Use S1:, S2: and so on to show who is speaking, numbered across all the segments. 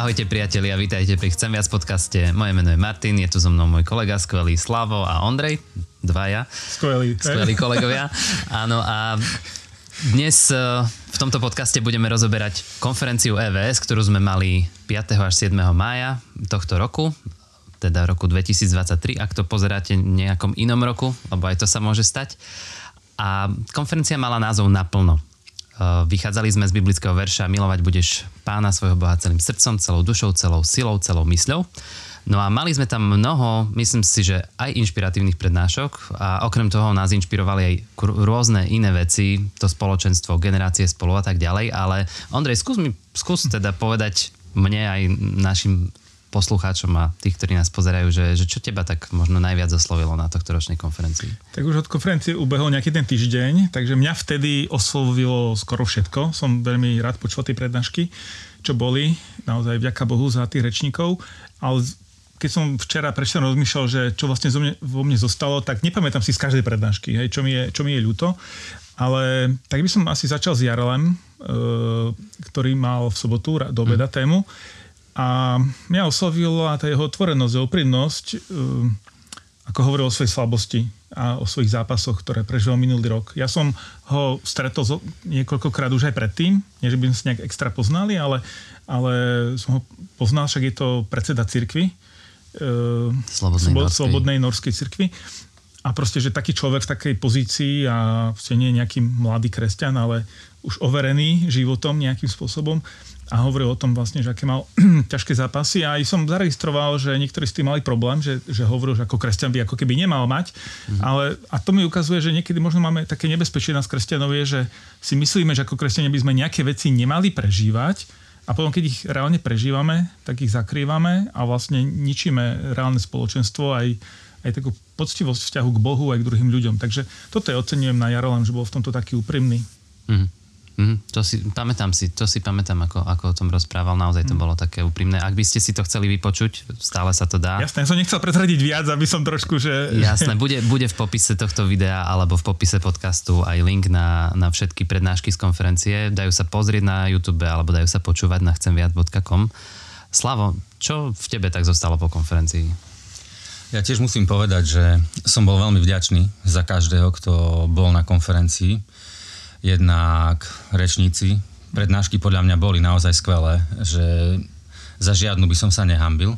S1: Ahojte priatelia, vítajte pri Chcem viac podcaste. Moje meno je Martin, je tu so mnou môj kolega skvelý Slavo a Ondrej, dvaja.
S2: Skvelí.
S1: Skvelí kolegovia. Áno a dnes e, v tomto podcaste budeme rozoberať konferenciu EVS, ktorú sme mali 5. až 7. mája tohto roku, teda roku 2023, ak to pozeráte nejakom inom roku, lebo aj to sa môže stať. A konferencia mala názov Naplno. Eh, vychádzali sme z biblického verša Milovať budeš pána svojho Boha celým srdcom, celou dušou, celou silou, celou mysľou. No a mali sme tam mnoho, myslím si, že aj inšpiratívnych prednášok a okrem toho nás inšpirovali aj rôzne iné veci, to spoločenstvo, generácie spolu a tak ďalej, ale Ondrej, skús mi, skús teda povedať mne aj našim poslucháčom a tých, ktorí nás pozerajú, že, že čo teba tak možno najviac oslovilo na tohto ročnej konferencii?
S2: Tak už od konferencie ubehol nejaký ten týždeň, takže mňa vtedy oslovilo skoro všetko. Som veľmi rád počul tie prednášky, čo boli. Naozaj vďaka Bohu za tých rečníkov. Ale keď som včera prečo rozmýšľal, že čo vlastne zo mne, vo mne zostalo, tak nepamätám si z každej prednášky, hej, čo, mi je, čo mi je ľúto. Ale tak by som asi začal s Jarlem, e, ktorý mal v sobotu do obeda mm. A mňa oslovila tá jeho otvorenosť a úprimnosť, um, ako hovoril o svojej slabosti a o svojich zápasoch, ktoré prežil minulý rok. Ja som ho stretol niekoľkokrát už aj predtým, nie že by sme sa nejak extra poznali, ale, ale som ho poznal, však je to predseda cirkvy,
S1: uh, Slobodnej, norskej.
S2: Slobodnej norskej cirkvi. A proste, že taký človek v takej pozícii a nie je nejaký mladý kresťan, ale už overený životom nejakým spôsobom, a hovoril o tom vlastne, že aké mal ťažké zápasy a aj som zaregistroval, že niektorí s tým mali problém, že, že hovoril, že ako kresťan by ako keby nemal mať, mm-hmm. ale a to mi ukazuje, že niekedy možno máme také nebezpečie nás kresťanov je, že si myslíme, že ako kresťania by sme nejaké veci nemali prežívať a potom, keď ich reálne prežívame, tak ich zakrývame a vlastne ničíme reálne spoločenstvo aj, aj takú poctivosť vzťahu k Bohu aj k druhým ľuďom. Takže toto je ocenujem na Jarolem, že bol v tomto taký úprimný.
S1: Mm-hmm. Mm, to si, pamätám si, to si pamätám, ako, ako o tom rozprával, naozaj to mm. bolo také úprimné. Ak by ste si to chceli vypočuť, stále sa to dá.
S2: Jasné, som nechcel prezradiť viac, aby som trošku, že...
S1: Jasné, bude, bude v popise tohto videa alebo v popise podcastu aj link na, na všetky prednášky z konferencie. Dajú sa pozrieť na YouTube alebo dajú sa počúvať na chcemviac.com. Slavo, čo v tebe tak zostalo po konferencii?
S3: Ja tiež musím povedať, že som bol veľmi vďačný za každého, kto bol na konferencii Jednak rečníci, prednášky podľa mňa boli naozaj skvelé, že za žiadnu by som sa nehambil.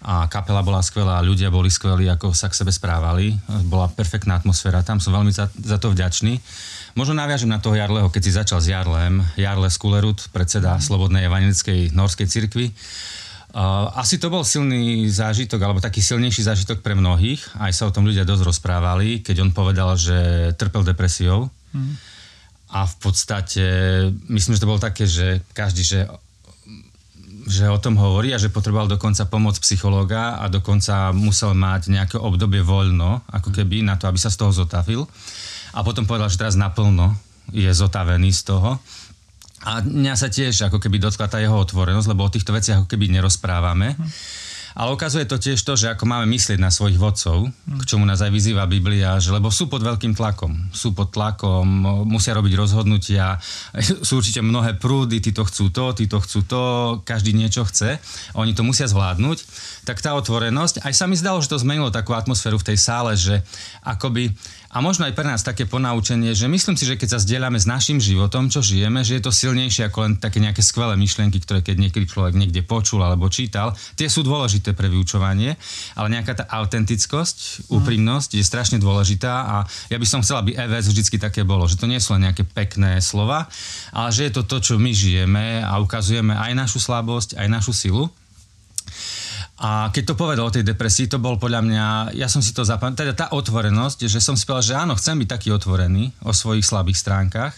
S3: A kapela bola skvelá, ľudia boli skvelí, ako sa k sebe správali. Bola perfektná atmosféra, tam som veľmi za, za to vďačný. Možno naviažem na toho Jarleho, keď si začal s Jarlem. Jarle Skulerud, predseda Slobodnej evangelickej norskej cirkvi. Asi to bol silný zážitok, alebo taký silnejší zážitok pre mnohých. Aj sa o tom ľudia dosť rozprávali, keď on povedal, že trpel depresiou. Mm a v podstate myslím, že to bolo také, že každý, že že o tom hovorí a že potreboval dokonca pomoc psychológa a dokonca musel mať nejaké obdobie voľno, ako keby na to, aby sa z toho zotavil. A potom povedal, že teraz naplno je zotavený z toho. A mňa sa tiež ako keby dotkla tá jeho otvorenosť, lebo o týchto veciach ako keby nerozprávame. Hm. Ale ukazuje to tiež to, že ako máme myslieť na svojich vodcov, k čomu nás aj vyzýva Biblia, že lebo sú pod veľkým tlakom. Sú pod tlakom, musia robiť rozhodnutia, sú určite mnohé prúdy, títo chcú to, títo chcú to, každý niečo chce. Oni to musia zvládnuť. Tak tá otvorenosť, aj sa mi zdalo, že to zmenilo takú atmosféru v tej sále, že akoby a možno aj pre nás také ponaučenie, že myslím si, že keď sa zdieľame s našim životom, čo žijeme, že je to silnejšie ako len také nejaké skvelé myšlienky, ktoré keď niekedy človek niekde počul alebo čítal, tie sú dôležité pre vyučovanie, ale nejaká tá autentickosť, mhm. úprimnosť je strašne dôležitá a ja by som chcel, aby EVS vždycky také bolo, že to nie sú len nejaké pekné slova, ale že je to to, čo my žijeme a ukazujeme aj našu slabosť, aj našu silu. A keď to povedal o tej depresii, to bol podľa mňa, ja som si to zapamätal, teda tá otvorenosť, že som si povedal, že áno, chcem byť taký otvorený o svojich slabých stránkach.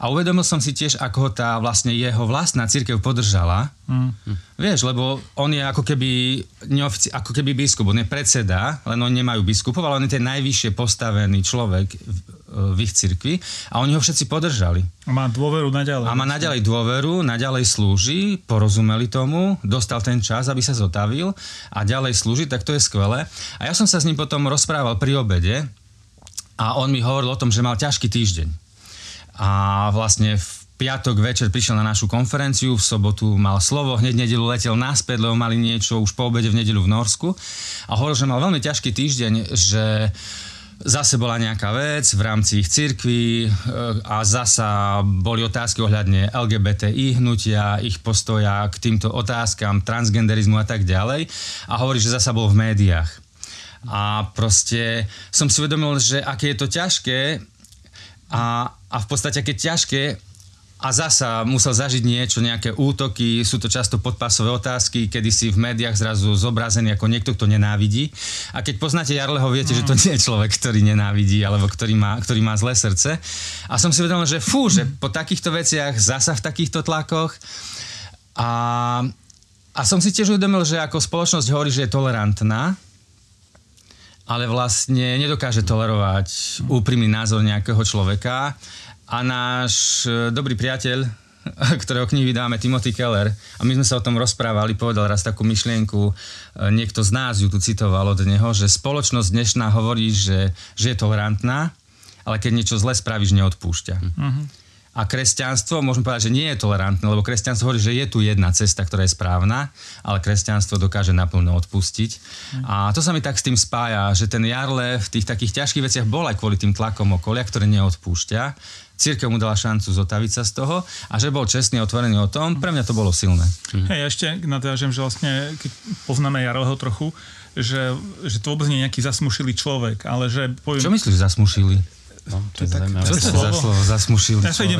S3: A uvedomil som si tiež, ako ho tá vlastne jeho vlastná církev podržala. Mm. Vieš, lebo on je ako keby, neofici- ako keby biskup, on je predseda, len oni nemajú biskupov, ale on je ten najvyššie postavený človek v ich cirkvi a oni ho všetci podržali.
S2: A má dôveru naďalej.
S3: A má naďalej dôveru, naďalej slúži, porozumeli tomu, dostal ten čas, aby sa zotavil a ďalej slúži, tak to je skvelé. A ja som sa s ním potom rozprával pri obede a on mi hovoril o tom, že mal ťažký týždeň. A vlastne v piatok večer prišiel na našu konferenciu, v sobotu mal slovo, hneď nedelu letel naspäť, lebo mali niečo už po obede v nedelu v Norsku a hovoril, že mal veľmi ťažký týždeň, že zase bola nejaká vec v rámci ich cirkví e, a zasa boli otázky ohľadne LGBTI hnutia, ich postoja k týmto otázkam, transgenderizmu a tak ďalej. A hovorí, že zasa bol v médiách. A proste som si uvedomil, že aké je to ťažké a, a v podstate aké ťažké a zasa musel zažiť niečo, nejaké útoky, sú to často podpasové otázky, kedy si v médiách zrazu zobrazený ako niekto, kto nenávidí. A keď poznáte Jarleho, viete, že to nie je človek, ktorý nenávidí, alebo ktorý má, ktorý má zlé srdce. A som si uvedomil, že fú, že po takýchto veciach, zasa v takýchto tlakoch a, a som si tiež uvedomil, že ako spoločnosť hovorí, že je tolerantná, ale vlastne nedokáže tolerovať úprimný názor nejakého človeka a náš e, dobrý priateľ, ktorého knihy vydáme, Timothy Keller, a my sme sa o tom rozprávali, povedal raz takú myšlienku, e, niekto z nás ju tu citoval od neho, že spoločnosť dnešná hovorí, že, že je tolerantná, ale keď niečo zle spravíš, neodpúšťa. Uh-huh. A kresťanstvo, môžeme povedať, že nie je tolerantné, lebo kresťanstvo hovorí, že je tu jedna cesta, ktorá je správna, ale kresťanstvo dokáže naplno odpustiť. Mm. A to sa mi tak s tým spája, že ten Jarle v tých takých ťažkých veciach bol aj kvôli tým tlakom okolia, ktoré neodpúšťa. Církev mu dala šancu zotaviť sa z toho a že bol čestný a otvorený o tom, pre mňa to bolo silné.
S2: Mm. Hej, ešte nadviažem, že vlastne, keď poznáme Jarleho trochu, že, že to vôbec nie je nejaký zasmušilý človek, ale že...
S3: Poviem, Čo myslíš zasmušilý?
S2: No, to je tak,
S3: čo to za slovo? Zasmušil
S2: Ja sa idem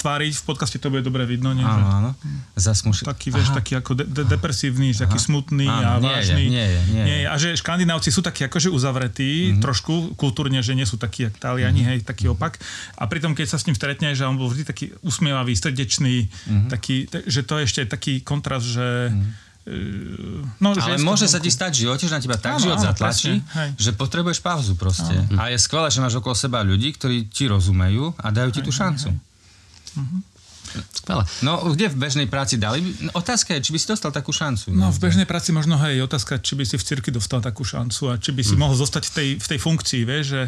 S2: tváriť, v podcaste to bude dobre vidno. Nie,
S3: áno, áno. Zasmušil.
S2: Taký, vieš, Aha. taký ako de- de- depresívny, Aha. taký smutný áno, a nie vážny.
S3: Je, nie je, nie, nie
S2: je. A že škandinávci sú takí akože uzavretí, mm-hmm. trošku kultúrne, že nie sú takí ako Taliani, mm-hmm. hej, taký opak. A pritom, keď sa s ním stretne, že on bol vždy taký usmievavý, srdečný, mm-hmm. taký, že to je ešte taký kontrast, že mm-hmm
S3: No, ale môže sa ti stať v živote, že na teba tak áno, život áno, zatlačí, presne, že potrebuješ pauzu proste. Áno. A je skvelé, že máš okolo seba ľudí, ktorí ti rozumejú a dajú ti hej, tú šancu. Hej, hej. Mhm. Skvelé. No, kde v bežnej práci dali? Otázka je, či by si dostal takú šancu.
S2: No, v bežnej práci možno hej, otázka, či by si v cirkvi dostal takú šancu a či by si hmm. mohol zostať v tej, v tej funkcii, vieš, že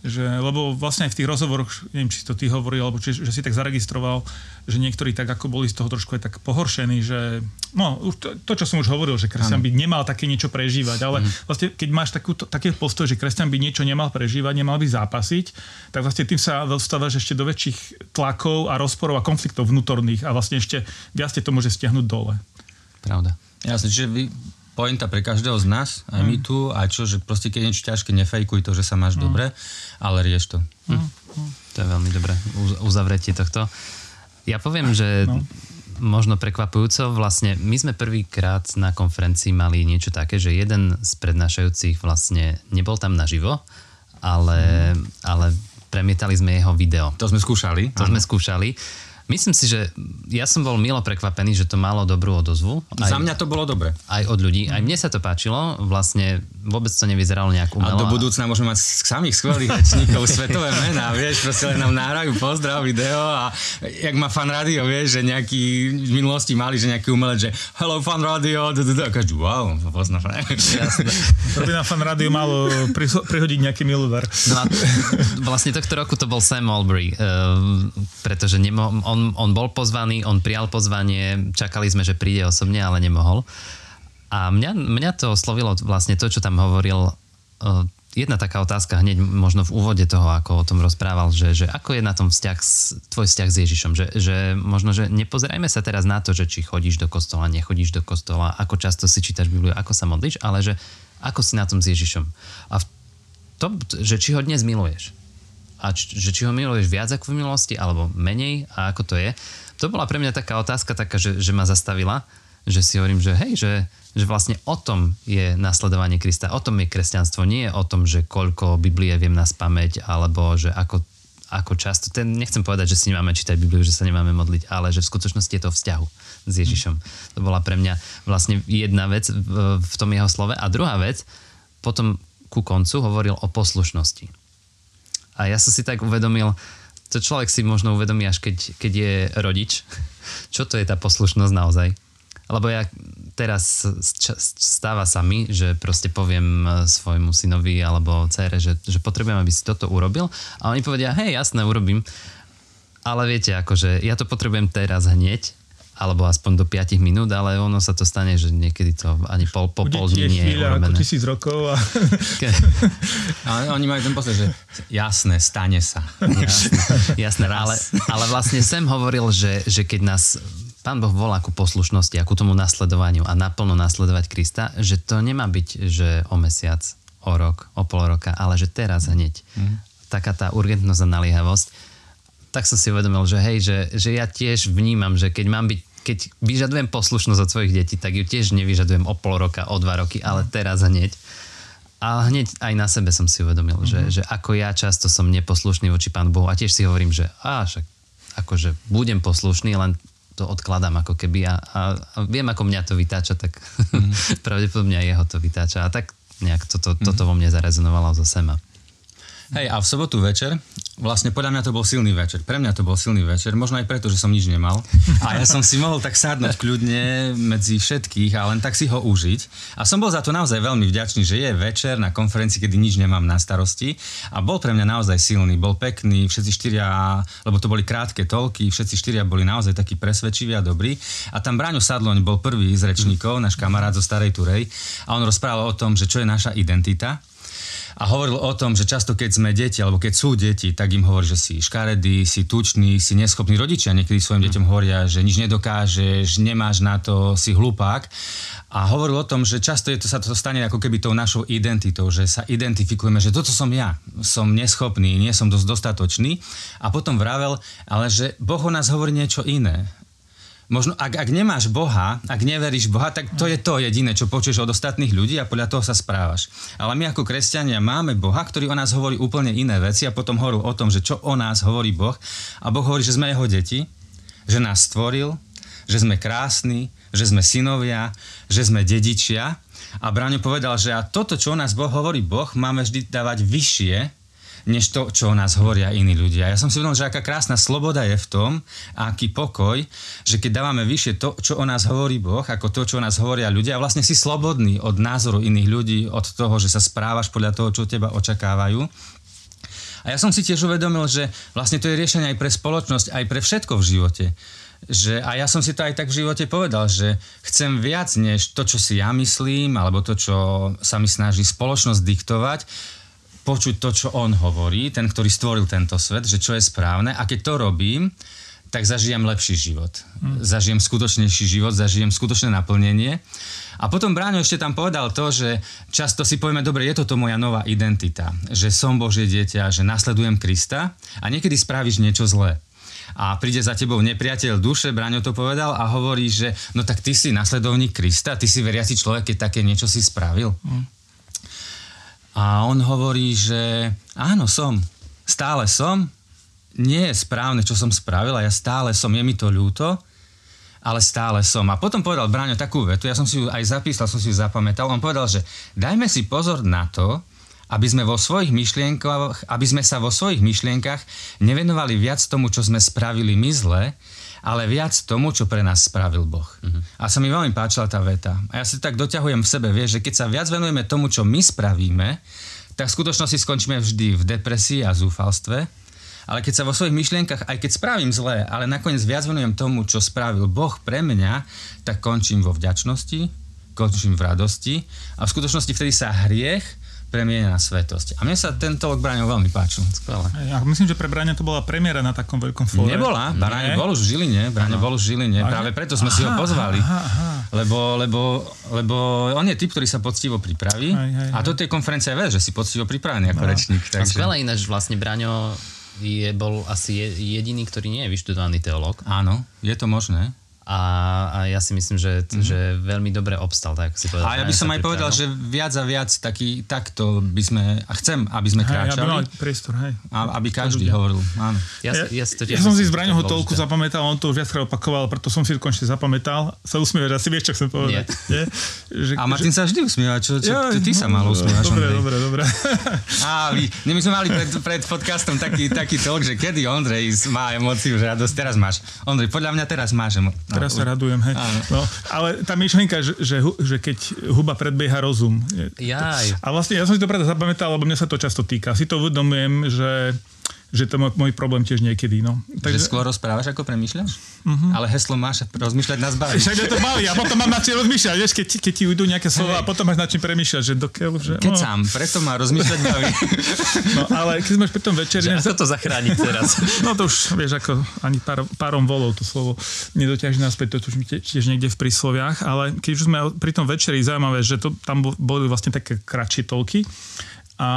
S2: že, lebo vlastne aj v tých rozhovoroch, neviem, či to ty hovoril, alebo či, že si tak zaregistroval, že niektorí tak ako boli z toho trošku aj tak pohoršení, že no, už to, to čo som už hovoril, že kresťan by nemal také niečo prežívať, ale mm. vlastne keď máš takú, taký postoj, že kresťan by niečo nemal prežívať, nemal by zápasiť, tak vlastne tým sa dostávaš ešte do väčších tlakov a rozporov a konfliktov vnútorných a vlastne ešte viac to môže stiahnuť dole.
S3: Pravda. Jasne, čiže vy pointa pre každého z nás, aj mm. my tu, a čo, že proste keď niečo ťažké, nefejkuj to, že sa máš mm. dobre, ale rieš to. Hm.
S1: Mm. To je veľmi dobré, uzavretie tohto. Ja poviem, že no. možno prekvapujúco, vlastne my sme prvýkrát na konferencii mali niečo také, že jeden z prednášajúcich vlastne nebol tam naživo, ale, mm. ale premietali sme jeho video.
S3: To sme skúšali.
S1: To ano. sme skúšali. Myslím si, že ja som bol milo prekvapený, že to malo dobrú odozvu.
S3: Aj, Za mňa to bolo dobre.
S1: Aj od ľudí. Aj mne sa to páčilo. Vlastne vôbec to nevyzeralo nejak umelo.
S3: A do budúcna môžeme mať samých skvelých rečníkov, svetové mená, vieš, proste len nám náhrajú pozdrav, video a jak má fan radio, vieš, že nejaký v minulosti mali, že nejaký umelec, že hello fan radio, a každý, wow, pozná fan.
S2: To by na fan radio malo prihodiť nejaký miludar. No
S1: vlastne tohto roku to bol Sam Albury, uh, pretože on on, on bol pozvaný, on prijal pozvanie, čakali sme, že príde osobne, ale nemohol. A mňa, mňa to oslovilo vlastne to, čo tam hovoril. Uh, jedna taká otázka hneď možno v úvode toho, ako o tom rozprával, že, že ako je na tom vzťah, tvoj vzťah s Ježišom, že, že možno, že nepozerajme sa teraz na to, že či chodíš do kostola, nechodíš do kostola, ako často si čítaš Bibliu, ako sa modlíš, ale že ako si na tom s Ježišom. A to, že či ho dnes miluješ a č- že či ho miluješ viac ako v minulosti alebo menej a ako to je. To bola pre mňa taká otázka taká, že, že ma zastavila, že si hovorím, že hej, že, že vlastne o tom je nasledovanie Krista, o tom je kresťanstvo, nie je o tom, že koľko Biblie viem na spameť, alebo že ako, ako často, ten, nechcem povedať, že si nemáme čítať Bibliu, že sa nemáme modliť, ale že v skutočnosti je to vzťahu s Ježišom. To bola pre mňa vlastne jedna vec v, v tom jeho slove. A druhá vec, potom ku koncu hovoril o poslušnosti a ja som si tak uvedomil, to človek si možno uvedomí až keď, keď je rodič, čo to je tá poslušnosť naozaj. Lebo ja teraz stáva sa mi, že proste poviem e, svojmu synovi alebo cére, že, že potrebujem, aby si toto urobil a oni povedia, hej, jasné, urobím. ale viete, akože ja to potrebujem teraz hneď, alebo aspoň do 5 minút, ale ono sa to stane, že niekedy to ani pol, po pol dní nie je urobené.
S2: tisíc rokov. A...
S3: a oni majú ten pocit, že jasné, stane sa.
S1: Jasné, jasné ale, ale vlastne sem hovoril, že, že keď nás Pán Boh volá ku poslušnosti a ku tomu nasledovaniu a naplno nasledovať Krista, že to nemá byť, že o mesiac, o rok, o pol roka, ale že teraz hneď. Mm. Taká tá urgentnosť a naliehavosť. Tak som si uvedomil, že hej, že, že ja tiež vnímam, že keď mám byť keď vyžadujem poslušnosť od svojich detí, tak ju tiež nevyžadujem o pol roka, o dva roky, ale teraz hneď. A hneď aj na sebe som si uvedomil, mm-hmm. že, že ako ja často som neposlušný voči Pánu Bohu a tiež si hovorím, že á, však akože budem poslušný, len to odkladám ako keby a, a, a viem, ako mňa to vytáča, tak mm-hmm. pravdepodobne aj jeho to vytáča. A tak nejak toto, mm-hmm. toto vo mne zarezonovalo zo sema.
S3: Hej, a v sobotu večer, vlastne podľa mňa to bol silný večer. Pre mňa to bol silný večer, možno aj preto, že som nič nemal. A ja som si mohol tak sadnúť kľudne medzi všetkých a len tak si ho užiť. A som bol za to naozaj veľmi vďačný, že je večer na konferencii, kedy nič nemám na starosti. A bol pre mňa naozaj silný, bol pekný, všetci štyria, lebo to boli krátke toľky, všetci štyria boli naozaj takí presvedčiví a dobrí. A tam Braňo Sadloň bol prvý z rečníkov, náš kamarát zo Starej Turej. A on rozprával o tom, že čo je naša identita a hovoril o tom, že často keď sme deti, alebo keď sú deti, tak im hovorí, že si škaredý, si tučný, si neschopný. Rodičia niekedy svojim deťom hovoria, že nič nedokážeš, nemáš na to, si hlupák. A hovoril o tom, že často je to, sa to stane ako keby tou našou identitou, že sa identifikujeme, že toto som ja, som neschopný, nie som dosť dostatočný. A potom vravel, ale že Boh o nás hovorí niečo iné možno ak, ak nemáš Boha, ak neveríš Boha, tak to je to jediné, čo počuješ od ostatných ľudí a podľa toho sa správaš. Ale my ako kresťania máme Boha, ktorý o nás hovorí úplne iné veci a potom hovorí o tom, že čo o nás hovorí Boh. A Boh hovorí, že sme jeho deti, že nás stvoril, že sme krásni, že sme synovia, že sme dedičia. A Bráňo povedal, že a toto, čo o nás Boh hovorí Boh, máme vždy dávať vyššie, než to, čo o nás hovoria iní ľudia. Ja som si uvedomil, že aká krásna sloboda je v tom, aký pokoj, že keď dávame vyššie to, čo o nás hovorí Boh, ako to, čo o nás hovoria ľudia, a vlastne si slobodný od názoru iných ľudí, od toho, že sa správaš podľa toho, čo teba očakávajú. A ja som si tiež uvedomil, že vlastne to je riešenie aj pre spoločnosť, aj pre všetko v živote. Že, a ja som si to aj tak v živote povedal, že chcem viac než to, čo si ja myslím, alebo to, čo sa mi snaží spoločnosť diktovať, počuť to, čo on hovorí, ten, ktorý stvoril tento svet, že čo je správne. A keď to robím, tak zažijem lepší život. Hmm. Zažijem skutočnejší život, zažijem skutočné naplnenie. A potom Bráňo ešte tam povedal to, že často si povieme, dobre, je toto moja nová identita, že som Božie dieťa, že nasledujem Krista a niekedy spravíš niečo zlé. A príde za tebou nepriateľ duše, Braňo to povedal, a hovorí, že no tak ty si nasledovník Krista, ty si veriaci človek, keď také niečo si spravil. Hmm. A on hovorí, že áno, som. Stále som. Nie je správne, čo som spravil a ja stále som. Je mi to ľúto, ale stále som. A potom povedal Bráňo takú vetu, ja som si ju aj zapísal, som si ju zapamätal. On povedal, že dajme si pozor na to, aby sme, vo svojich myšlienkach, aby sme sa vo svojich myšlienkach nevenovali viac tomu, čo sme spravili my zle, ale viac tomu, čo pre nás spravil Boh. Uh-huh. A sa mi veľmi páčila tá veta. A ja si tak doťahujem v sebe, vieš, že keď sa viac venujeme tomu, čo my spravíme, tak v skutočnosti skončíme vždy v depresii a zúfalstve. Ale keď sa vo svojich myšlienkach, aj keď spravím zlé, ale nakoniec viac venujem tomu, čo spravil Boh pre mňa, tak končím vo vďačnosti, končím v radosti a v skutočnosti vtedy sa hriech premienená svetosť. A mne sa tento lok Braňov veľmi páčil.
S2: Skvelé. Ja myslím, že pre Braňa to bola premiéra na takom veľkom fóre.
S3: Nebola. Braňo bol už v Žiline. Braňo bol už v Žiline. Aha. Práve preto sme aha, si ho pozvali. Aha, aha. Lebo, lebo, lebo on je typ, ktorý sa poctivo pripraví. Aj, aj, aj. A toto je konferencia že si poctivo pripravený ako no. rečník.
S1: Takže... A skvelé ináč vlastne Braňo je, bol asi jediný, ktorý nie je vyštudovaný teológ.
S3: Áno, je to možné
S1: a, a ja si myslím, že, mm-hmm. že veľmi dobre obstal, tak si povedal.
S3: A ja by som aj povedal, že viac a viac taký, takto by sme, a chcem, aby sme hej, kráčali. Aby
S2: priestor, hej.
S3: A, aby každý hovoril, áno.
S2: Ja, ja, ja, to ja som si z Braňoho toľku zapamätal, on to už viackrát opakoval, preto som si konečne zapamätal. Sa usmievaš, asi vieš, čo chcem povedať. Nie. Nie?
S3: Že, a Martin že... sa vždy usmieva, čo, čo ja, ty sa mal usmievať.
S2: Dobre, dobre, dobre.
S3: A my, my sme mali pred, pred podcastom taký, taký talk, že kedy Ondrej má emóciu, že radosť, teraz máš. Ondrej, podľa mňa teraz máš emóciu.
S2: Teraz sa radujem, hej. No, ale tá myšlienka, že, že, že keď huba predbieha rozum.
S1: Jaj.
S2: A vlastne ja som si to preto zapamätal, lebo mňa sa to často týka. Si to uvedomujem, že že to je môj, problém tiež niekedy. No.
S3: Takže... Že skôr rozprávaš, ako premýšľaš? Uh-huh. Ale heslo máš rozmýšľať nás baví.
S2: Však to baví a potom mám na čím rozmýšľať, vieš, keď, keď ti ujdú nejaké slova a potom máš na čím premýšľať, že dokiaľ, že...
S3: Keď no. sám, preto má rozmýšľať baví.
S2: no ale keď sme pri tom večeri...
S1: Že ako to zachrániť teraz?
S2: no to už, vieš, ako ani pár, párom volov to slovo nedoťaží naspäť, to už tiež niekde v prísloviach, ale keď už sme pri tom večeri, zaujímavé, že to, tam boli vlastne také kratšie tolky, a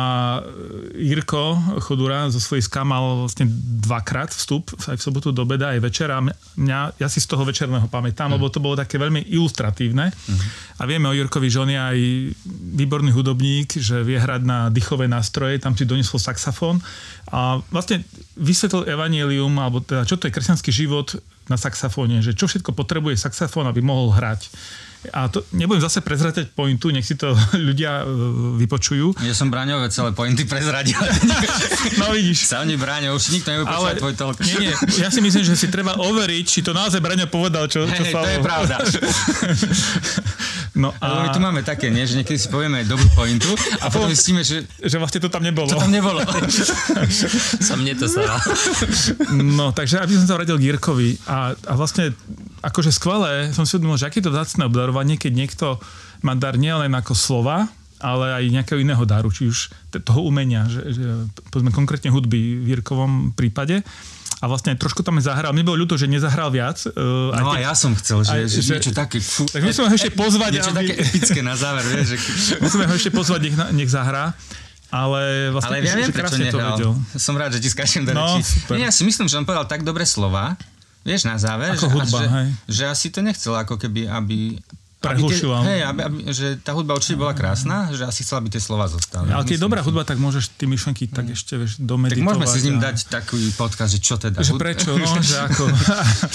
S2: Jirko Chodura zo svojich ská mal vlastne dvakrát vstup, aj v sobotu do beda, aj večer a mňa, ja si z toho večerného pamätám, mm. lebo to bolo také veľmi ilustratívne. Mm. A vieme o Jirkovi, že on je aj výborný hudobník, že vie hrať na dýchové nástroje, tam si doniesol saxofón a vlastne vysvetlil evanílium, alebo teda čo to je kresťanský život na saxofóne, že čo všetko potrebuje saxofón, aby mohol hrať a to nebudem zase prezrať pointu, nech si to ľudia e, vypočujú.
S3: Ja som Braňové celé pointy prezradil.
S2: no vidíš.
S3: Sávne Braňo, už nikto nebude počúvať tvoj toľko.
S2: Nie, nie, ja si myslím, že si treba overiť, či to naozaj Braňo povedal, čo, čo
S3: hey, to je pravda. No a... Lebo my tu máme také, nie? že niekedy si povieme dobrú pointu a, potom zistíme, že...
S2: Že vlastne to tam nebolo.
S3: To tam nebolo.
S1: Som mne to sa.
S2: No, takže aby som sa vrátil k Jirkovi a, a vlastne akože skvelé, som si uvedomil, že aké to dácne obdarovanie, keď niekto má dar nielen ako slova, ale aj nejakého iného daru, či už toho umenia, že, že povedzme konkrétne hudby v Jirkovom prípade a vlastne trošku tam zahral. Mne bolo ľúto, že nezahral viac.
S3: Uh, no a ja som chcel, že, aj, že, že niečo také... Fú,
S2: tak musíme ho ešte pozvať.
S3: Niečo aby... také epické na záver, vieš. Že...
S2: musíme ho ešte pozvať, nech, nech zahrá. Ale vlastne
S3: Ale ja viem, prečo nehral. Som rád, že ti skáčem do no, reči. Ja si myslím, že on povedal tak dobré slova, vieš, na záver,
S2: Ako že, hudba, že, hej.
S3: že asi to nechcel ako keby, aby,
S2: prehlušila.
S3: Hej, aby, aby, že tá hudba určite bola krásna, že asi chcela, aby tie slova zostali.
S2: Ale keď je dobrá hudba, tak môžeš tie myšlenky tak mm. ešte vieš, domeditovať.
S3: Tak môžeme si s ním a... dať taký podcast, že čo teda.
S2: Že prečo, no, že ako.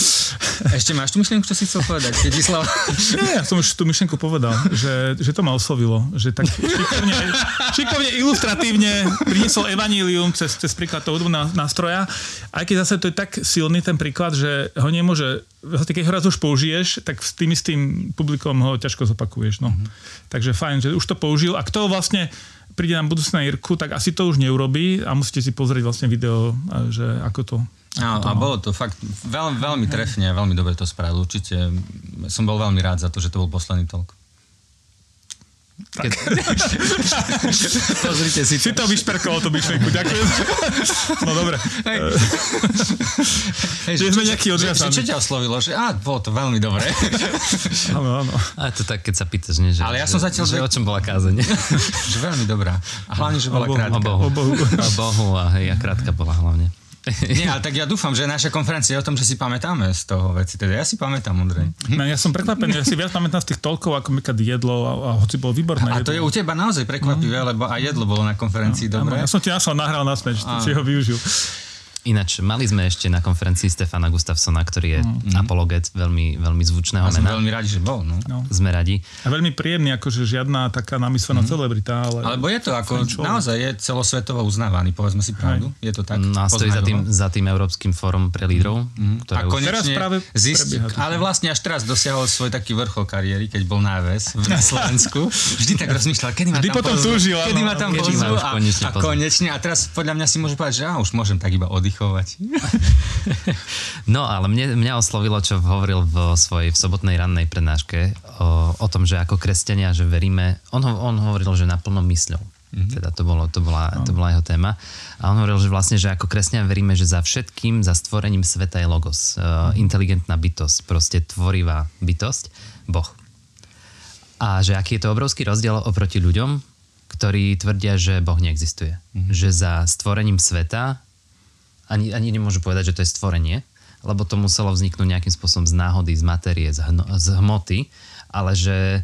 S3: ešte máš tú myšlienku, čo si chcel povedať, Kedislav?
S2: Nie, ja som už tú myšlienku povedal, že, že to ma oslovilo, že tak šikovne, šikovne ilustratívne priniesol evanílium cez, cez príklad toho hudbu nástroja, aj keď zase to je tak silný ten príklad, že ho nemôže keď ho raz už použiješ, tak s tým istým publikom ho ťažko zopakuješ. No. Mm-hmm. Takže fajn, že už to použil. A kto vlastne príde na budúci na Irku, tak asi to už neurobí a musíte si pozrieť vlastne video, že ako to
S3: Áno, a bolo to fakt veľmi, veľmi trefne veľmi dobre to spravil. Určite som bol veľmi rád za to, že to bol posledný toľko.
S2: Keď... Pozrite si. Si to vyšperkoval, tú myšlenku, ďakujem. No dobre. Hej.
S3: Hej, že, sme nejaký odviazaní. Čo, čo ťa oslovilo? Že, á, bolo to veľmi dobré.
S2: Áno, áno.
S1: A to tak, keď sa pýtaš, nie, že,
S3: Ale ja som zatiaľ,
S1: že, že o čom bola kázeň.
S3: že veľmi dobrá. A hlavne, že bola krátka. O
S1: Bohu. O Bohu. O Bohu a, hej, a krátka bola hlavne.
S3: Nie, ale tak ja dúfam, že naša konferencia je o tom, že si pamätáme z toho veci. Teda ja si pamätám, Ondrej.
S2: No, ja som prekvapený, ja si viac pamätám z tých toľkov, ako mi jedlo a, a hoci bolo výborné
S3: A
S2: jedlo.
S3: to je u teba naozaj prekvapivé, no. lebo aj jedlo bolo na konferencii no, dobre.
S2: ja som ti našal nahral na smeč, či ho využil.
S1: Ináč, mali sme ešte na konferencii Stefana Gustafsona, ktorý je mm. apologet veľmi, veľmi zvučného a mena.
S3: veľmi radi, že bol. No.
S1: No. Sme radi.
S2: A veľmi príjemný, akože žiadna taká namyslená mm. celebrita. Ale...
S3: Alebo je to ako, naozaj je celosvetovo uznávaný, povedzme si pravdu. Hej. Je to tak.
S1: No a stojí za tým, za tým Európskym fórom pre lídrov.
S3: Mm. Ktoré a konečne teraz práve zist, ale vlastne až teraz dosiahol svoj taký vrchol kariéry, keď bol na AVS na Slovensku. Vždy tak rozmýšľal, kedy ma
S2: Vždy
S3: tam
S2: potom túžil,
S3: kedy ma tam pozvú a, a konečne. A teraz podľa mňa si môžu povedať, že ja už môžem tak iba oddychovať.
S1: No, ale mne, mňa oslovilo, čo hovoril v svojej v sobotnej rannej prednáške o, o tom, že ako kresťania, že veríme, on, on hovoril, že naplno mysľou. Mm-hmm. Teda to, bolo, to, bola, to bola jeho téma. A on hovoril, že vlastne, že ako kresťania veríme, že za všetkým, za stvorením sveta je logos. Uh, inteligentná bytosť, proste tvorivá bytosť, Boh. A že aký je to obrovský rozdiel oproti ľuďom, ktorí tvrdia, že Boh neexistuje. Mm-hmm. Že za stvorením sveta ani, ani nemôžu povedať, že to je stvorenie, lebo to muselo vzniknúť nejakým spôsobom z náhody, z matérie, z, hno, z hmoty, ale že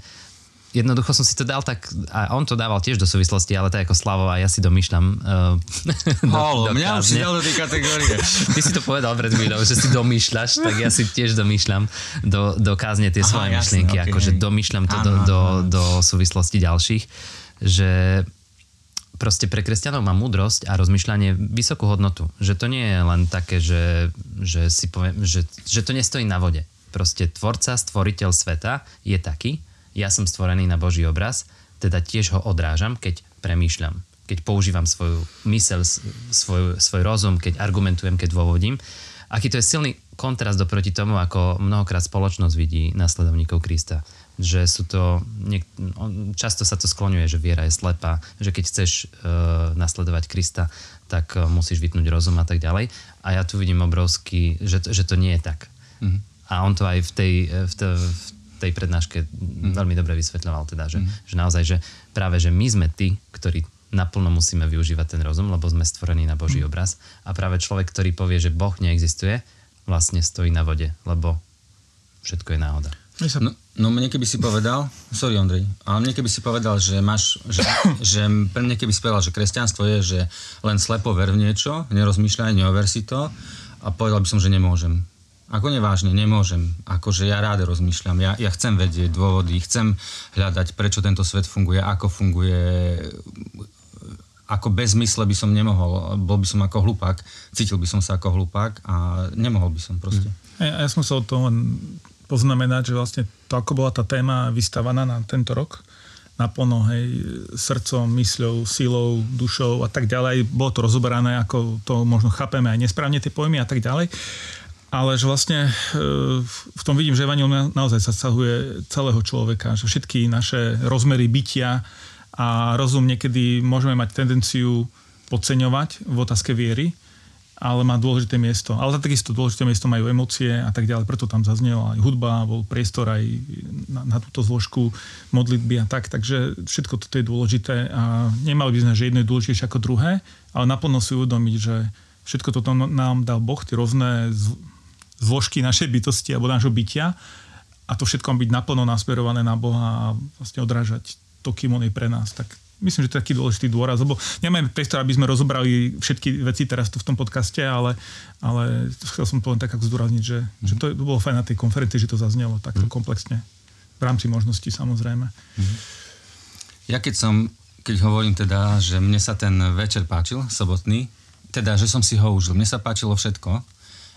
S1: jednoducho som si to dal tak, a on to dával tiež do súvislosti, ale tak ako Slavo a ja si domýšľam.
S3: Uh, do, Halo, do mňa už si dal do tej kategórie.
S1: Ty si to povedal pred chvíľou, že si domýšľaš, tak ja si tiež domýšľam do, do kázne tie Aha, svoje jasne, myšlienky, okay, akože domýšľam to áno, do, do, do súvislosti ďalších, že proste pre kresťanov má múdrosť a rozmýšľanie vysokú hodnotu. Že to nie je len také, že, že si poviem, že, že to nestojí na vode. Proste tvorca, stvoriteľ sveta je taký, ja som stvorený na Boží obraz, teda tiež ho odrážam, keď premýšľam. keď používam svoju mysel, svoj, svoj rozum, keď argumentujem, keď dôvodím. Aký to je silný kontrast oproti tomu, ako mnohokrát spoločnosť vidí následovníkov Krista. Že sú to, niek- často sa to skloňuje, že viera je slepá, že keď chceš uh, nasledovať Krista, tak uh, musíš vytnúť rozum a tak ďalej. A ja tu vidím obrovský, že to, že to nie je tak. Mm-hmm. A on to aj v tej, v, te, v tej prednáške mm-hmm. veľmi dobre vysvetľoval, teda, že, mm-hmm. že naozaj, že práve, že my sme tí, ktorí naplno musíme využívať ten rozum, lebo sme stvorení na Boží mm. obraz. A práve človek, ktorý povie, že Boh neexistuje, vlastne stojí na vode, lebo všetko je náhoda.
S3: No, no mne keby si povedal, sorry Ondrej, ale mne keby si povedal, že máš, že, že pre mne keby si povedal, že kresťanstvo je, že len slepo ver v niečo, nerozmýšľaj, neover si to a povedal by som, že nemôžem. Ako nevážne, nemôžem. Akože ja rád rozmýšľam, ja, ja chcem vedieť dôvody, chcem hľadať, prečo tento svet funguje, ako funguje, ako bez mysle by som nemohol. Bol by som ako hlupák, cítil by som sa ako hlupák a nemohol by som proste.
S2: Ja, ja som sa o tom poznamenať, že vlastne to, ako bola tá téma vystavaná na tento rok, naplno, hej, srdcom, mysľou, silou, dušou a tak ďalej. Bolo to rozoberané, ako to možno chápeme aj nesprávne tie pojmy a tak ďalej. Ale že vlastne e, v tom vidím, že Evangelium naozaj zasahuje celého človeka, že všetky naše rozmery bytia, a rozum niekedy môžeme mať tendenciu podceňovať v otázke viery, ale má dôležité miesto. Ale takisto dôležité miesto majú emócie a tak ďalej, preto tam zaznela aj hudba, bol priestor aj na, na túto zložku modlitby a tak, takže všetko toto je dôležité a nemali by sme, že jedno je dôležitejšie ako druhé, ale naplno si uvedomiť, že všetko toto nám dal Boh, tie rôzne zložky našej bytosti alebo nášho bytia a to všetko byť naplno nasmerované na Boha a vlastne odrážať to, kým on je pre nás. Tak myslím, že to je taký dôležitý dôraz, lebo nemáme priestor, aby sme rozobrali všetky veci teraz tu v tom podcaste, ale, ale chcel som to len tak ako zdôrazniť, že, mm. že to, to bolo fajn na tej konferencii, že to zaznelo takto mm. komplexne. V rámci možností samozrejme. Mm.
S3: Ja keď som, keď hovorím teda, že mne sa ten večer páčil, sobotný, teda, že som si ho užil. Mne sa páčilo všetko,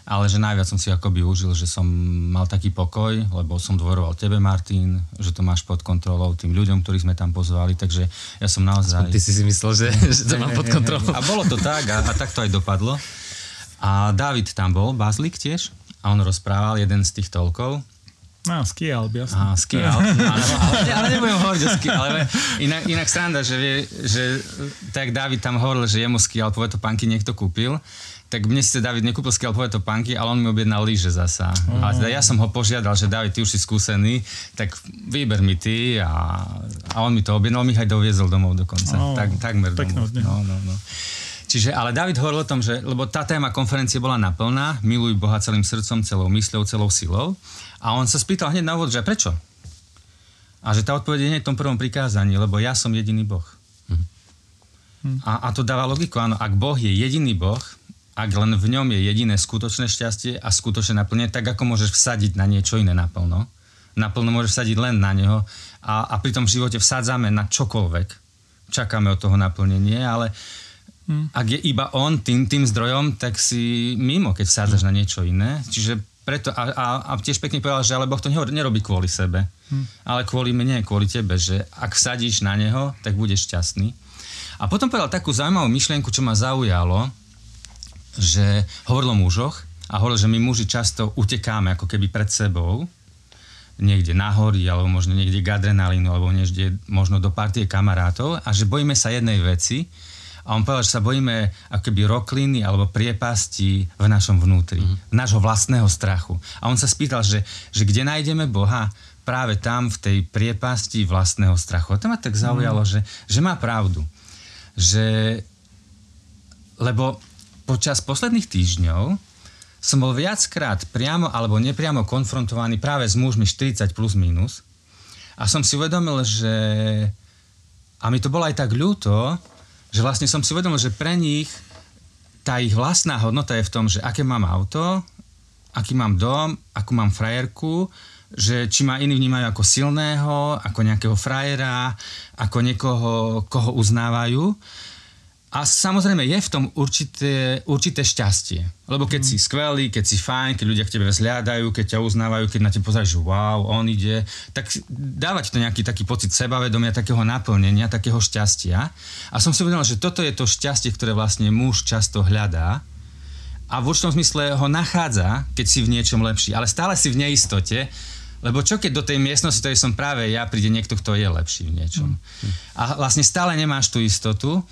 S3: ale že najviac som si akoby užil, že som mal taký pokoj, lebo som dôveroval tebe, Martin, že to máš pod kontrolou tým ľuďom, ktorých sme tam pozvali, takže ja som naozaj...
S1: Ty si si myslel, že, že to mám pod kontrolou.
S3: A bolo to tak a, a tak to aj dopadlo. A David tam bol, Bazlik tiež, a on rozprával jeden z tých toľkov.
S2: No, ski jasne.
S3: Á, ski ale, ale, ale nebudem hovoriť o ski, ale inak, inak sranda, že, vie, že tak David tam hovoril, že jemu ski, ale to panky niekto kúpil tak mne si David nekúpil skalpové topánky, ale on mi objednal lyže zasa. Uh-huh. A teda ja som ho požiadal, že David, ty už si skúsený, tak vyber mi ty a, a on mi to objednal, mi aj doviezol domov dokonca. Uh-huh. Tak, takmer domov. No, no, no. Čiže, ale David hovoril o tom, že, lebo tá téma konferencie bola naplná, miluj Boha celým srdcom, celou mysľou, celou silou. A on sa spýtal hneď na úvod, že prečo? A že tá odpoveď je hneď v tom prvom prikázaní, lebo ja som jediný Boh. Uh-huh. A, a to dáva logiku, áno, ak Boh je jediný Boh, ak len v ňom je jediné skutočné šťastie a skutočné naplnenie, tak ako môžeš vsadiť na niečo iné naplno. Naplno môžeš vsadiť len na neho a, a pri tom živote vsádzame na čokoľvek. Čakáme od toho naplnenie, ale hmm. ak je iba on tým, tým zdrojom, tak si mimo, keď vsádzaš hmm. na niečo iné. Čiže preto, a, a, a tiež pekne povedal, že ale Boh to nerobí kvôli sebe, hmm. ale kvôli mne, kvôli tebe, že ak vsadíš na neho, tak budeš šťastný. A potom povedal takú zaujímavú myšlienku, čo ma zaujalo, že hovoril o mužoch a hovoril, že my muži často utekáme ako keby pred sebou, niekde na hory, alebo možno niekde k adrenalínu, alebo niekde možno do partie kamarátov a že bojíme sa jednej veci a on povedal, že sa bojíme ako keby rokliny alebo priepasti v našom vnútri, mm-hmm. nášho vlastného strachu. A on sa spýtal, že, že kde nájdeme Boha? Práve tam v tej priepasti vlastného strachu. A to ma tak zaujalo, mm. že, že má pravdu. Že, lebo počas posledných týždňov som bol viackrát priamo alebo nepriamo konfrontovaný práve s mužmi 40 plus minus a som si uvedomil, že a mi to bolo aj tak ľúto, že vlastne som si uvedomil, že pre nich tá ich vlastná hodnota je v tom, že aké mám auto, aký mám dom, akú mám frajerku, že či ma iní vnímajú ako silného, ako nejakého frajera, ako niekoho, koho uznávajú a samozrejme je v tom určité, určité šťastie. Lebo keď mm. si skvelý, keď si fajn, keď ľudia k tebe vzliadajú, keď ťa uznávajú, keď na teba pozerajú, že wow, on ide, tak dávať to nejaký taký pocit sebavedomia, takého naplnenia, takého šťastia. A som si uvedomil, že toto je to šťastie, ktoré vlastne muž často hľadá a v určitom zmysle ho nachádza, keď si v niečom lepší, ale stále si v neistote, lebo čo keď do tej miestnosti, ktorej som práve ja, príde niekto, kto je lepší v niečom. Mm. A vlastne stále nemáš tú istotu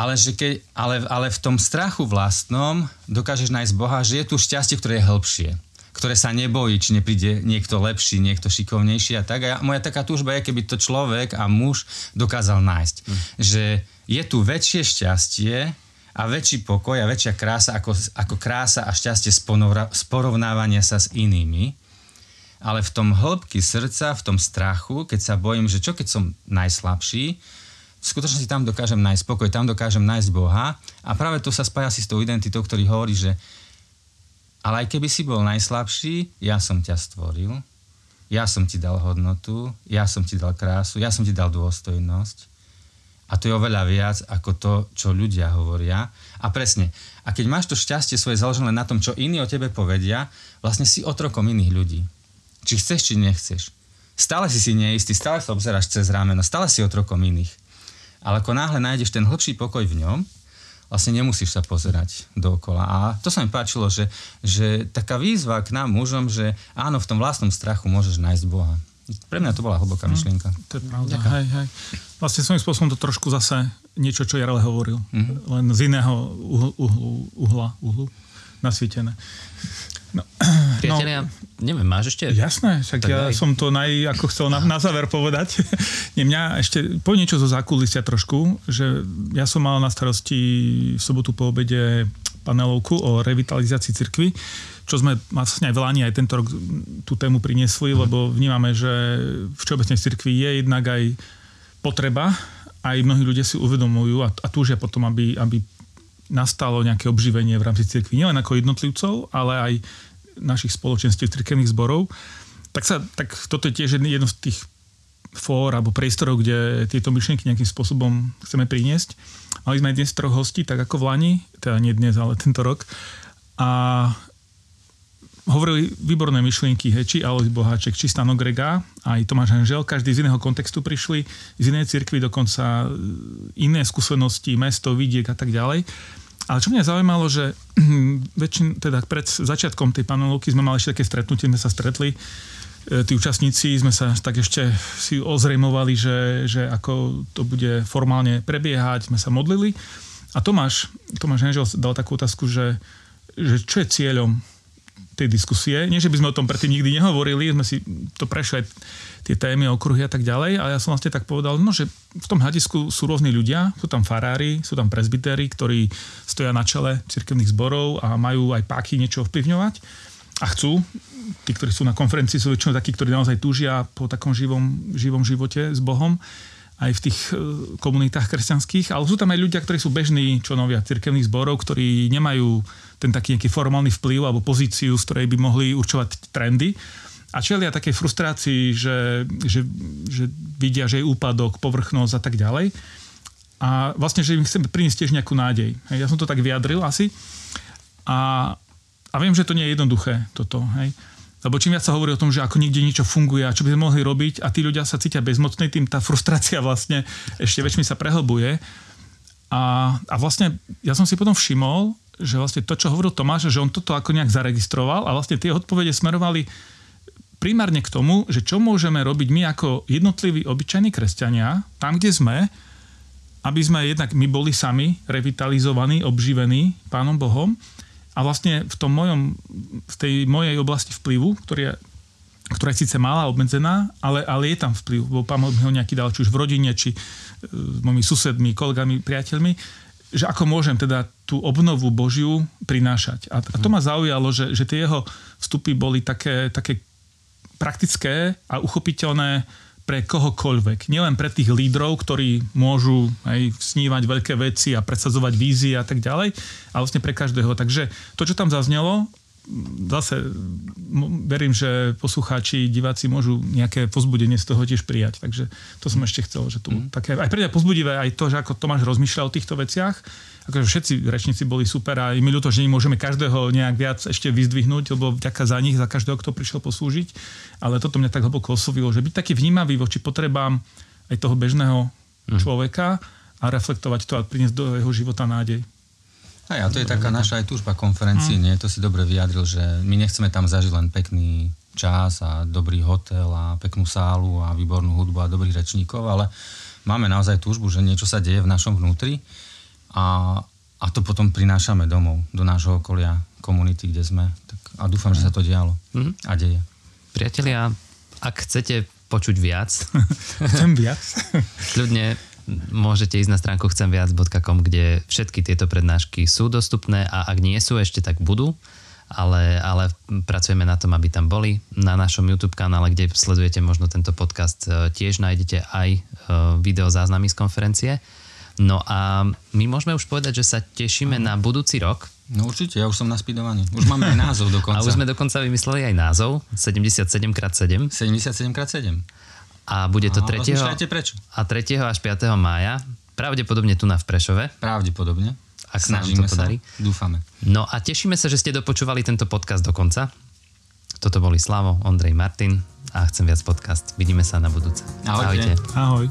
S3: ale, že keď, ale, ale v tom strachu vlastnom dokážeš nájsť Boha, že je tu šťastie, ktoré je hĺbšie ktoré sa nebojí, či nepríde niekto lepší, niekto šikovnejší a tak. A moja taká túžba je, keby to človek a muž dokázal nájsť. Mm. Že je tu väčšie šťastie a väčší pokoj a väčšia krása ako, ako krása a šťastie z porovnávania sa s inými. Ale v tom hĺbky srdca, v tom strachu, keď sa bojím, že čo keď som najslabší, v skutočnosti tam dokážem nájsť pokoj, tam dokážem nájsť Boha a práve to sa spája si s tou identitou, ktorý hovorí, že ale aj keby si bol najslabší, ja som ťa stvoril, ja som ti dal hodnotu, ja som ti dal krásu, ja som ti dal dôstojnosť. A to je oveľa viac ako to, čo ľudia hovoria. A presne, a keď máš to šťastie svoje založené na tom, čo iní o tebe povedia, vlastne si otrokom iných ľudí. Či chceš, či nechceš. Stále si si neistý, stále sa obzeráš cez rameno, stále si otrokom iných. Ale ako náhle nájdeš ten hlbší pokoj v ňom, vlastne nemusíš sa pozerať dookola. A to sa mi páčilo, že, že taká výzva k nám mužom, že áno, v tom vlastnom strachu môžeš nájsť Boha. Pre mňa to bola hlboká mm, myšlienka.
S2: To je pravda. Hej, hej. Vlastne svojím spôsobom to trošku zase niečo, čo Jarle hovoril. Mm-hmm. Len z iného uhla, uhla, uhla, uhlu nasvietené.
S1: No, Priatelia, no, neviem, máš ešte?
S2: Jasné, však tak ja daj. som to naj, ako chcel na, na záver povedať. Nie, mňa ešte, po niečo zo zákulisia trošku, že ja som mal na starosti v sobotu po obede panelovku o revitalizácii cirkvy, čo sme vlastne aj v Lani aj tento rok tú tému priniesli, lebo vnímame, že v všeobecnej cirkvi je jednak aj potreba, aj mnohí ľudia si uvedomujú a, a túžia potom, aby, aby nastalo nejaké obživenie v rámci cirkvi, nielen ako jednotlivcov, ale aj našich spoločenstiev cirkevných zborov. Tak, sa, tak toto je tiež jedno z tých fór alebo priestorov, kde tieto myšlienky nejakým spôsobom chceme priniesť. Mali sme aj dnes troch hostí, tak ako v Lani, teda nie dnes, ale tento rok. A hovorili výborné myšlienky, hej, či Alois Boháček, či Stano Grega, aj Tomáš Hanžel, každý z iného kontextu prišli, z inej cirkvi, dokonca iné skúsenosti, mesto, vidiek a tak ďalej. Ale čo mňa zaujímalo, že väčšin, teda pred začiatkom tej panelovky sme mali ešte také stretnutie, sme sa stretli, e, tí účastníci sme sa tak ešte si ozrejmovali, že, že ako to bude formálne prebiehať, sme sa modlili. A Tomáš, Tomáš Henžel dal takú otázku, že, že čo je cieľom tej diskusie. Nie, že by sme o tom predtým nikdy nehovorili, sme si to prešli tie témy, okruhy a tak ďalej. A ja som vlastne tak povedal, no, že v tom hľadisku sú rôzni ľudia, sú tam farári, sú tam prezbytéri, ktorí stoja na čele cirkevných zborov a majú aj páky niečo ovplyvňovať a chcú. Tí, ktorí sú na konferencii, sú väčšinou takí, ktorí naozaj túžia po takom živom, živom živote s Bohom aj v tých e, komunitách kresťanských, ale sú tam aj ľudia, ktorí sú bežní členovia cirkevných zborov, ktorí nemajú ten taký nejaký formálny vplyv alebo pozíciu, z ktorej by mohli určovať trendy. A čelia takej frustrácii, že, že, že vidia, že je úpadok, povrchnosť a tak ďalej. A vlastne, že im chceme priniesť tiež nejakú nádej. Ja som to tak vyjadril asi. A, a viem, že to nie je jednoduché toto. Hej. Lebo čím viac sa hovorí o tom, že ako niekde niečo funguje a čo by sme mohli robiť a tí ľudia sa cítia bezmocní, tým tá frustrácia vlastne ešte väčšmi sa prehlbuje. A, a vlastne ja som si potom všimol, že vlastne to, čo hovoril Tomáš, že on toto ako nejak zaregistroval a vlastne tie odpovede smerovali primárne k tomu, že čo môžeme robiť my ako jednotliví obyčajní kresťania, tam, kde sme, aby sme jednak my boli sami revitalizovaní, obživení Pánom Bohom. A vlastne v, tom mojom, v tej mojej oblasti vplyvu, ktorý je, ktorá je síce malá, obmedzená, ale, ale je tam vplyv, bo pán mi ho nejaký dal, či už v rodine, či e, s mojimi susedmi, kolegami, priateľmi, že ako môžem teda tú obnovu Božiu prinášať. A, a to ma zaujalo, že, že tie jeho vstupy boli také, také praktické a uchopiteľné pre kohokoľvek. Nielen pre tých lídrov, ktorí môžu aj snívať veľké veci a predsadzovať vízie a tak ďalej, ale vlastne pre každého. Takže to, čo tam zaznelo, zase verím, že poslucháči, diváci môžu nejaké pozbudenie z toho tiež prijať. Takže to som ešte chcel, že tu mm. také, aj pre mňa pozbudivé aj to, že ako Tomáš rozmýšľal o týchto veciach. Akože všetci rečníci boli super a my ľúto, že nemôžeme každého nejak viac ešte vyzdvihnúť, lebo vďaka za nich, za každého, kto prišiel poslúžiť. Ale toto mňa tak hlboko oslovilo, že byť taký vnímavý voči potrebám aj toho bežného mm. človeka a reflektovať to a priniesť do jeho života nádej.
S3: A ja, to je taká naša aj túžba konferencii, mm. nie? To si dobre vyjadril, že my nechceme tam zažiť len pekný čas a dobrý hotel a peknú sálu a výbornú hudbu a dobrých rečníkov, ale máme naozaj túžbu, že niečo sa deje v našom vnútri a, a to potom prinášame domov, do nášho okolia, komunity, kde sme. Tak, a dúfam, že sa to dialo mm. a deje.
S1: Priatelia, ak chcete počuť viac.
S2: Chcem viac.
S1: Kľudne môžete ísť na stránku chcemviac.com, kde všetky tieto prednášky sú dostupné a ak nie sú ešte, tak budú. Ale, ale pracujeme na tom, aby tam boli. Na našom YouTube kanále, kde sledujete možno tento podcast, e, tiež nájdete aj e, video záznamy z konferencie. No a my môžeme už povedať, že sa tešíme na budúci rok.
S3: No určite, ja už som naspidovaný. Už máme aj názov dokonca.
S1: A už sme dokonca vymysleli aj názov 77x7.
S3: 77x7
S1: a bude to 3.
S3: prečo?
S1: A 3. až 5. mája, pravdepodobne tu na v Prešove.
S3: Pravdepodobne.
S1: Ak sa nám to podarí.
S3: Sa, dúfame.
S1: No a tešíme sa, že ste dopočúvali tento podcast do konca. Toto boli Slavo, Ondrej, Martin a Chcem viac podcast. Vidíme sa na budúce.
S3: Ahojte.
S2: Ahoj.